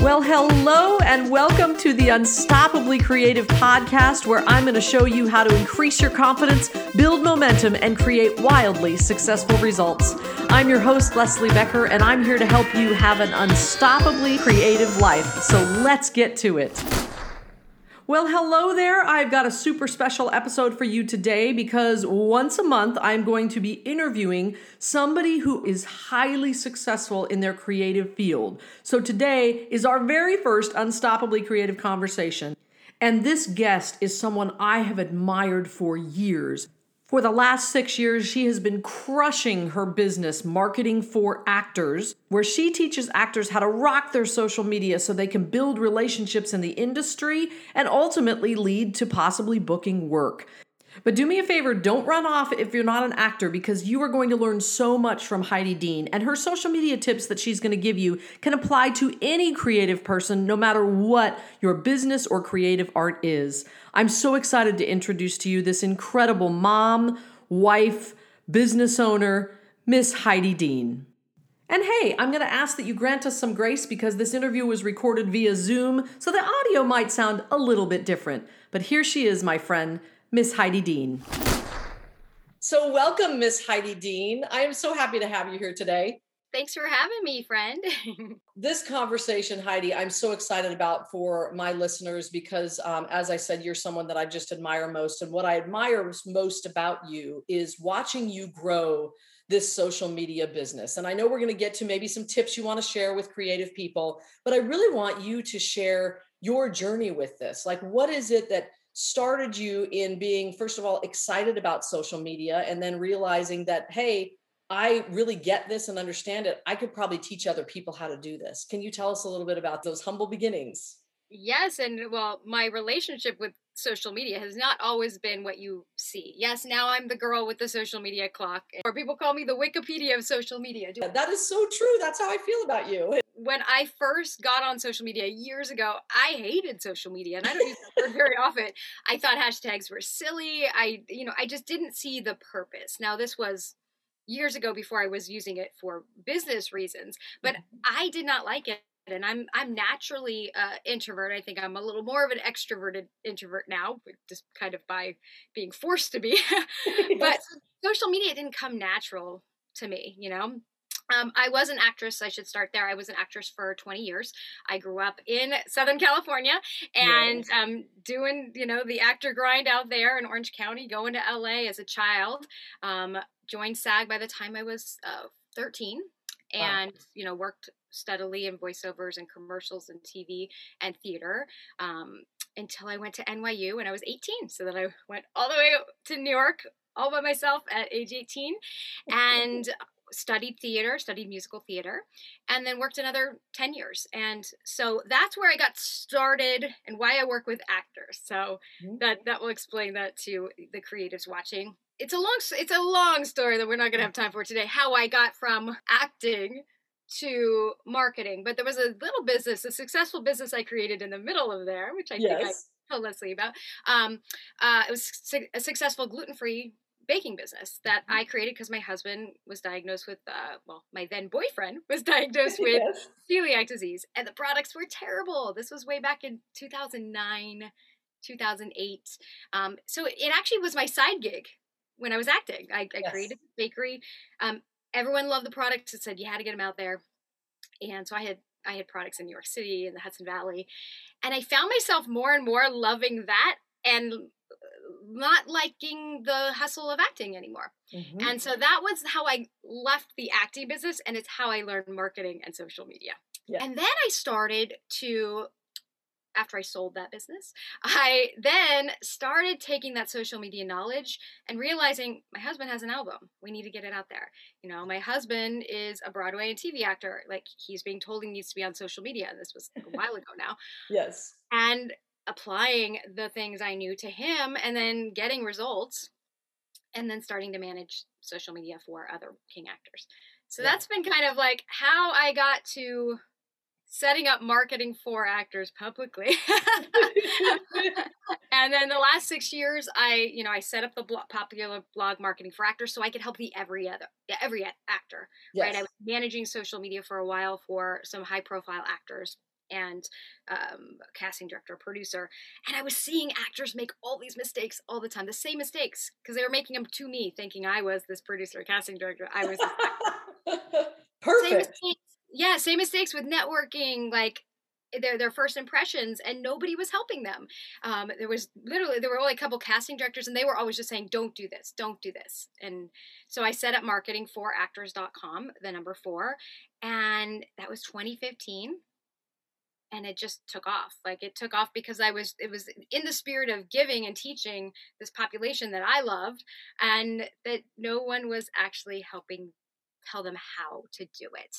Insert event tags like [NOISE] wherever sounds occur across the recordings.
Well, hello and welcome to the Unstoppably Creative podcast, where I'm going to show you how to increase your confidence, build momentum, and create wildly successful results. I'm your host, Leslie Becker, and I'm here to help you have an unstoppably creative life. So let's get to it. Well, hello there. I've got a super special episode for you today because once a month I'm going to be interviewing somebody who is highly successful in their creative field. So today is our very first Unstoppably Creative conversation. And this guest is someone I have admired for years. For the last six years, she has been crushing her business marketing for actors, where she teaches actors how to rock their social media so they can build relationships in the industry and ultimately lead to possibly booking work. But do me a favor, don't run off if you're not an actor because you are going to learn so much from Heidi Dean. And her social media tips that she's going to give you can apply to any creative person, no matter what your business or creative art is. I'm so excited to introduce to you this incredible mom, wife, business owner, Miss Heidi Dean. And hey, I'm going to ask that you grant us some grace because this interview was recorded via Zoom, so the audio might sound a little bit different. But here she is, my friend. Miss Heidi Dean. So, welcome, Miss Heidi Dean. I am so happy to have you here today. Thanks for having me, friend. [LAUGHS] this conversation, Heidi, I'm so excited about for my listeners because, um, as I said, you're someone that I just admire most. And what I admire most about you is watching you grow this social media business. And I know we're going to get to maybe some tips you want to share with creative people, but I really want you to share your journey with this. Like, what is it that started you in being first of all excited about social media and then realizing that hey i really get this and understand it. I could probably teach other people how to do this. Can you tell us a little bit about those humble beginnings? Yes and well my relationship with social media has not always been what you see. Yes now i'm the girl with the social media clock or people call me the wikipedia of social media. That is so true. That's how i feel about you when I first got on social media years ago, I hated social media and I don't use that word very often. I thought hashtags were silly. I, you know, I just didn't see the purpose. Now, this was years ago before I was using it for business reasons, but mm-hmm. I did not like it. And I'm I'm naturally uh, introvert. I think I'm a little more of an extroverted introvert now, just kind of by being forced to be. [LAUGHS] [LAUGHS] But social media didn't come natural to me, you know. Um, I was an actress. I should start there. I was an actress for 20 years. I grew up in Southern California and um, doing, you know, the actor grind out there in Orange County, going to LA as a child. Um, joined SAG by the time I was uh, 13 and, wow. you know, worked steadily in voiceovers and commercials and TV and theater um, until I went to NYU when I was 18. So then I went all the way to New York all by myself at age 18 and studied theater, studied musical theater, and then worked another 10 years. And so that's where I got started and why I work with actors. So mm-hmm. that that will explain that to the creatives watching. It's a long it's a long story that we're not going to have time for today how I got from acting to marketing, but there was a little business, a successful business I created in the middle of there, which I yes. think I told Leslie about. Um, uh, it was a successful gluten-free baking business that mm-hmm. I created because my husband was diagnosed with, uh, well, my then boyfriend [LAUGHS] was diagnosed [LAUGHS] with yes. celiac disease, and the products were terrible. This was way back in 2009, 2008. Um, so it actually was my side gig when I was acting. I, I yes. created a bakery. Um, everyone loved the products. It said you had to get them out there, and so I had I had products in New York City and the Hudson Valley, and I found myself more and more loving that and not liking the hustle of acting anymore. Mm-hmm. And so that was how I left the acting business and it's how I learned marketing and social media. Yeah. And then I started to after I sold that business, I then started taking that social media knowledge and realizing my husband has an album. We need to get it out there. You know, my husband is a Broadway and TV actor. Like he's being told he needs to be on social media. And this was a while ago now. [LAUGHS] yes. And applying the things I knew to him and then getting results and then starting to manage social media for other king actors. So yeah. that's been kind of like how I got to setting up marketing for actors publicly. [LAUGHS] and then the last 6 years I, you know, I set up the blog, popular blog marketing for actors so I could help the every other every actor. Yes. Right? I was managing social media for a while for some high profile actors and um, casting director, producer, and I was seeing actors make all these mistakes all the time, the same mistakes, because they were making them to me, thinking I was this producer, casting director. I was [LAUGHS] perfect. Same yeah, same mistakes with networking, like their their first impressions and nobody was helping them um, there was literally there were only a couple casting directors and they were always just saying don't do this don't do this and so i set up marketing for actors.com the number four and that was 2015 and it just took off like it took off because i was it was in the spirit of giving and teaching this population that i loved and that no one was actually helping tell them how to do it.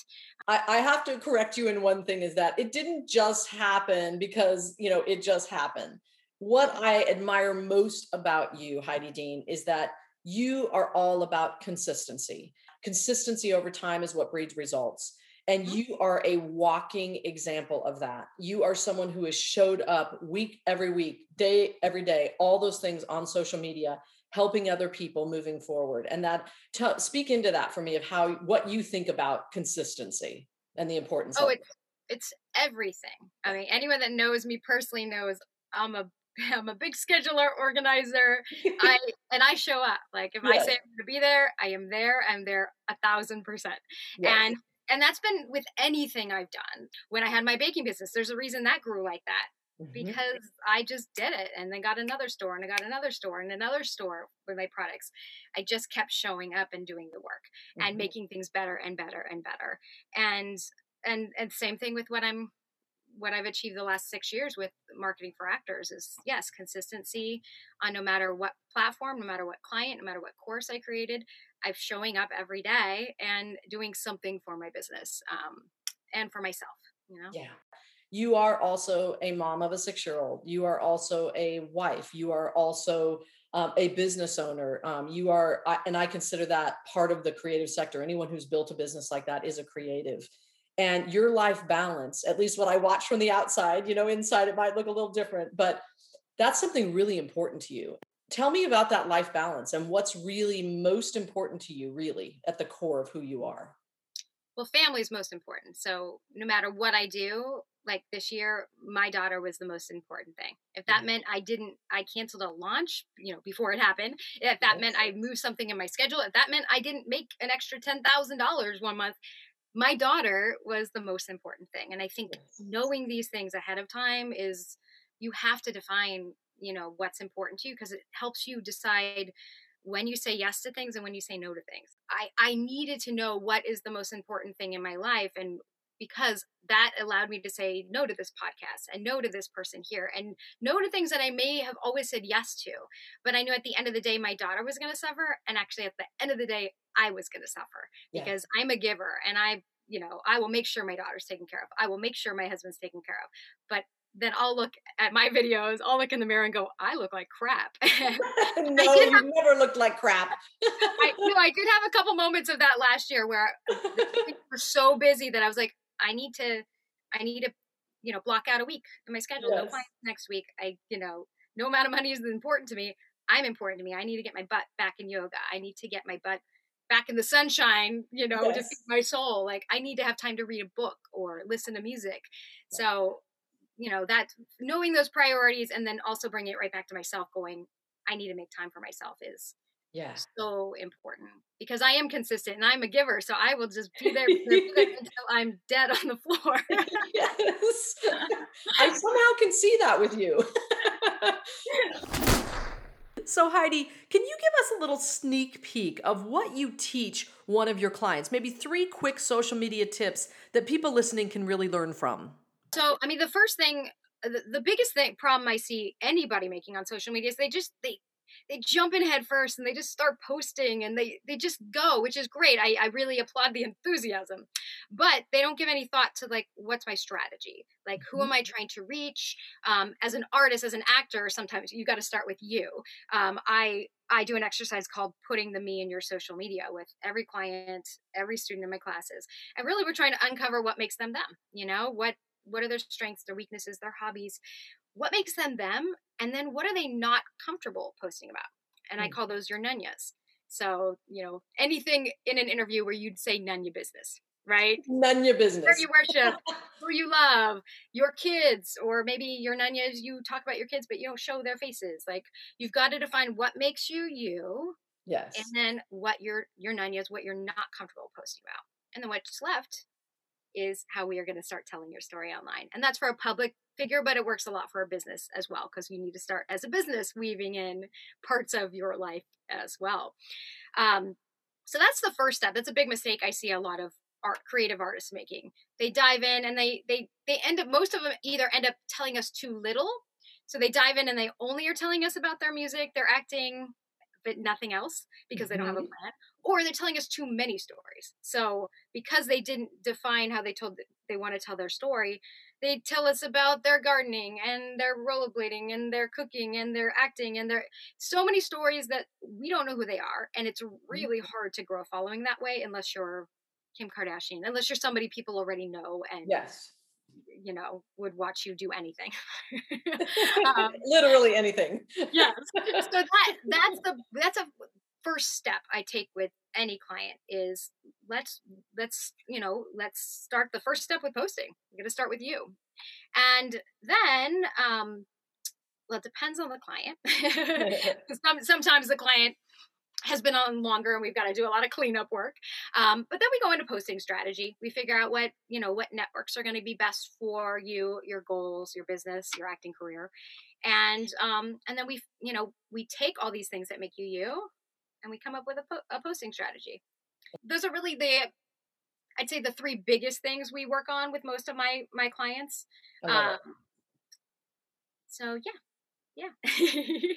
I, I have to correct you in one thing is that it didn't just happen because you know it just happened. What i admire most about you heidi dean is that you are all about consistency. Consistency over time is what breeds results and mm-hmm. you are a walking example of that. You are someone who has showed up week every week, day every day, all those things on social media, helping other people moving forward. And that t- speak into that for me of how what you think about consistency and the importance. Oh, it's it. it's everything. I mean, anyone that knows me personally knows I'm a [LAUGHS] I'm a big scheduler, organizer. I [LAUGHS] and I show up. Like if yes. I say I'm going to be there, I am there. I'm there a thousand percent. Yes. And and that's been with anything I've done. When I had my baking business, there's a reason that grew like that mm-hmm. because I just did it and then got another store and I got another store and another store with my products. I just kept showing up and doing the work mm-hmm. and making things better and better and better. And and and same thing with what I'm what I've achieved the last six years with marketing for actors is yes, consistency on no matter what platform, no matter what client, no matter what course I created. I'm showing up every day and doing something for my business um, and for myself. You know. Yeah. You are also a mom of a six-year-old. You are also a wife. You are also um, a business owner. Um, you are, and I consider that part of the creative sector. Anyone who's built a business like that is a creative and your life balance at least what i watch from the outside you know inside it might look a little different but that's something really important to you tell me about that life balance and what's really most important to you really at the core of who you are well family is most important so no matter what i do like this year my daughter was the most important thing if that mm-hmm. meant i didn't i canceled a launch you know before it happened if that yes. meant i moved something in my schedule if that meant i didn't make an extra $10000 one month my daughter was the most important thing and i think yes. knowing these things ahead of time is you have to define you know what's important to you because it helps you decide when you say yes to things and when you say no to things i i needed to know what is the most important thing in my life and because that allowed me to say no to this podcast and no to this person here and no to things that I may have always said yes to. But I knew at the end of the day, my daughter was going to suffer. And actually, at the end of the day, I was going to suffer yeah. because I'm a giver and I, you know, I will make sure my daughter's taken care of. I will make sure my husband's taken care of. But then I'll look at my videos, I'll look in the mirror and go, I look like crap. [LAUGHS] [LAUGHS] no, you have, never looked like crap. I, you know, I did have a couple moments of that last year where we [LAUGHS] were so busy that I was like, I need to, I need to, you know, block out a week in my schedule. Yes. No clients next week. I, you know, no amount of money is important to me. I'm important to me. I need to get my butt back in yoga. I need to get my butt back in the sunshine, you know, yes. to feed my soul. Like I need to have time to read a book or listen to music. So, you know, that knowing those priorities and then also bringing it right back to myself going, I need to make time for myself is yeah so important because I am consistent and I'm a giver. So I will just be there, [LAUGHS] until I'm dead on the floor. yes. [LAUGHS] I somehow can see that with you. So, Heidi, can you give us a little sneak peek of what you teach one of your clients? Maybe three quick social media tips that people listening can really learn from. So, I mean, the first thing, the, the biggest thing problem I see anybody making on social media is they just they they jump in head first and they just start posting and they they just go which is great. I, I really applaud the [LAUGHS] enthusiasm. But they don't give any thought to like what's my strategy? Like who am mm-hmm. i trying to reach? Um, as an artist as an actor sometimes you got to start with you. Um, i i do an exercise called putting the me in your social media with every client every student in my classes. And really we're trying to uncover what makes them them you know? What what are their strengths their weaknesses their hobbies what makes them them and then what are they not comfortable posting about and i hmm. call those your nunyas so you know anything in an interview where you'd say none your business right none your business you worship who you love, your kids, or maybe your nanyas, you talk about your kids, but you don't show their faces. Like you've got to define what makes you you. Yes. And then what your your nanyas, what you're not comfortable posting about. And then what's left is how we are going to start telling your story online. And that's for a public figure, but it works a lot for a business as well, because you need to start as a business weaving in parts of your life as well. Um, so that's the first step. That's a big mistake I see a lot of art creative artists making. They dive in and they they they end up most of them either end up telling us too little. So they dive in and they only are telling us about their music, their acting, but nothing else because they don't have a Mhm. plan. Or they're telling us too many stories. So because they didn't define how they told they want to tell their story, they tell us about their gardening and their rollerblading and their cooking and their acting and their so many stories that we don't know who they are and it's really hard to grow a following that way unless you're Kim Kardashian unless you're somebody people already know and Yes. you know would watch you do anything [LAUGHS] [LAUGHS] um, Literally anything. yes so [LAUGHS] that that's the that's a first step i take with any client is let's let's you know let's start the first step with posting. I'm going to start with you. And then um well it depends on the client. [LAUGHS] [LAUGHS] Some, sometimes the client has been on longer and we've got to do a lot of cleanup work. Um, but then we go into posting strategy. We figure out what you know what networks are going to be best for you your goals your business your acting career. And um, and then we you know we take all these things that make you you and we come up with a, po- a posting strategy those are really the i'd say the three biggest things we work on with most of my my clients um, so yeah yeah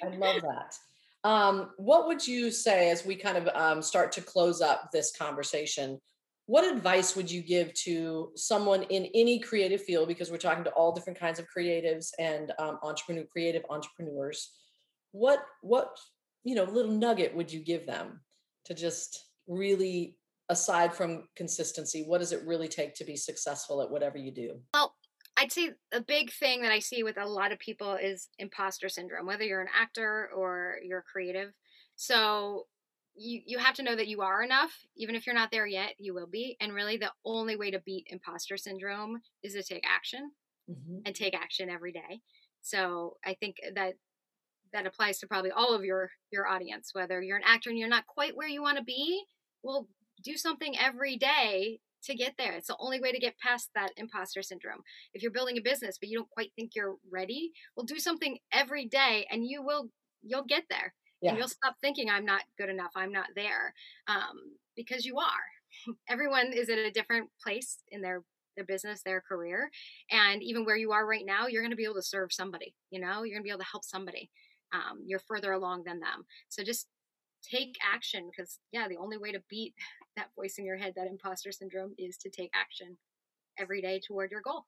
I [LAUGHS] love that. Um, what would you say as we kind of um, start to close up this conversation? What advice would you give to someone in any creative field? Because we're talking to all different kinds of creatives and um, entrepreneur, creative entrepreneurs. What what you know little nugget would you give them to just really, aside from consistency, what does it really take to be successful at whatever you do? Well, I'd say a big thing that I see with a lot of people is imposter syndrome, whether you're an actor or you're creative. So you you have to know that you are enough, even if you're not there yet, you will be. And really the only way to beat imposter syndrome is to take action Mhm. and take action every day. So I think that that applies to probably all of your your audience, whether you're an actor and you're not quite where you want to be, well, do something every day to get there. It's the only way to get past that imposter syndrome. If you're building a business but you don't quite think you're ready, well do something every day and you will you'll get there. Yeah. And you'll stop thinking I'm not good enough, I'm not there. Um, because you are. [LAUGHS] Everyone is at a different place in their their business, their career, and even where you are right now, you're going to be able to serve somebody. You know, you're going to be able to help somebody. Um, you're further along than them. So just take action because yeah, the only way to beat [LAUGHS] that voice in your head, that imposter syndrome, is to take action every day toward your goal.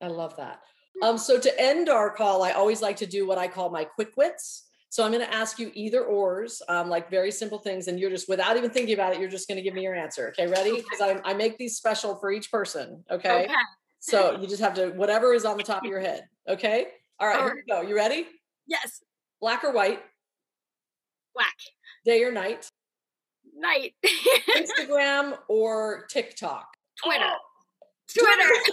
I love that. Um, so to end our call, I always like to do what I call my quick wits. So I'm going to ask you either ors, um, like very simple things, and you're just without even thinking about it, you're just going to give me your answer. Okay, ready? Because I, I make these special for each person. Okay. So you just have to whatever is on the top of your head. Okay. All right. Here we go. You ready? Yes. Black or white? Whack. Day or night? Night. [LAUGHS] Instagram or TikTok? Twitter. Oh, Twitter. [LAUGHS]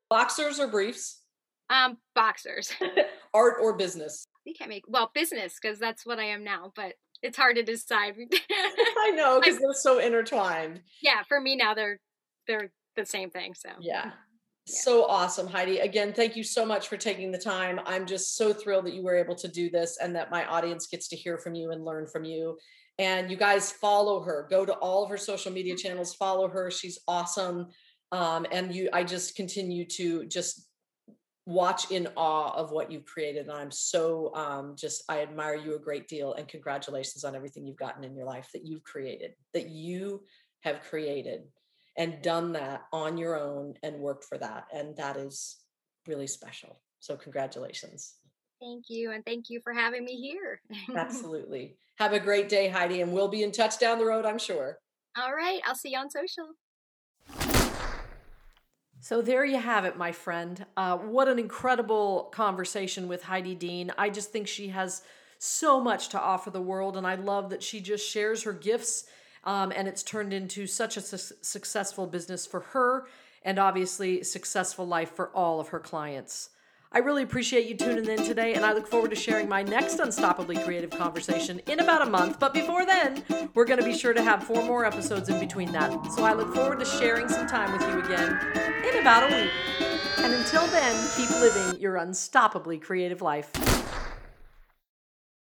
[LAUGHS] Boxers or briefs? um, boxers. Art or business? You can't make well business because that's what I am now, but it's hard to decide. I know because they're so intertwined. yeah, for me now they're they're the same thing. So Yeah. So awesome, Heidi. Again, thank you so much for taking the time. I'm just so thrilled that you were able to do this and that my audience gets to hear from you and learn from you. And you guys follow her. Go to all of her social media channels, follow her. She's awesome. Um, and you I just continue to just watch in awe of what you've created. And I'm so um, just I admire you a great deal and congratulations on everything you've gotten in your life that you've created, that you have created and done that on your own and worked for that. And that is really special. So, congratulations. thank you and thank you for having me here. [LAUGHS] Absolutely. Have a great day, Heidi, and we'll be in touch down the road, I'm sure. All right, I'll see you on social. So there you have it, my friend. Uh, what an incredible conversation with Heidi Dean. I just think she has so much to offer the world, and I love that she just shares her gifts Um, and it's turned into such a su- successful business for her and obviously successful life for all of her clients. I really appreciate you tuning in today, and I look forward to sharing my next Unstoppably Creative conversation in about a month. But before then, we're going to be sure to have four more episodes in between that. So I look forward to sharing some time with you again in about a week. And until then, keep living your unstoppably creative life.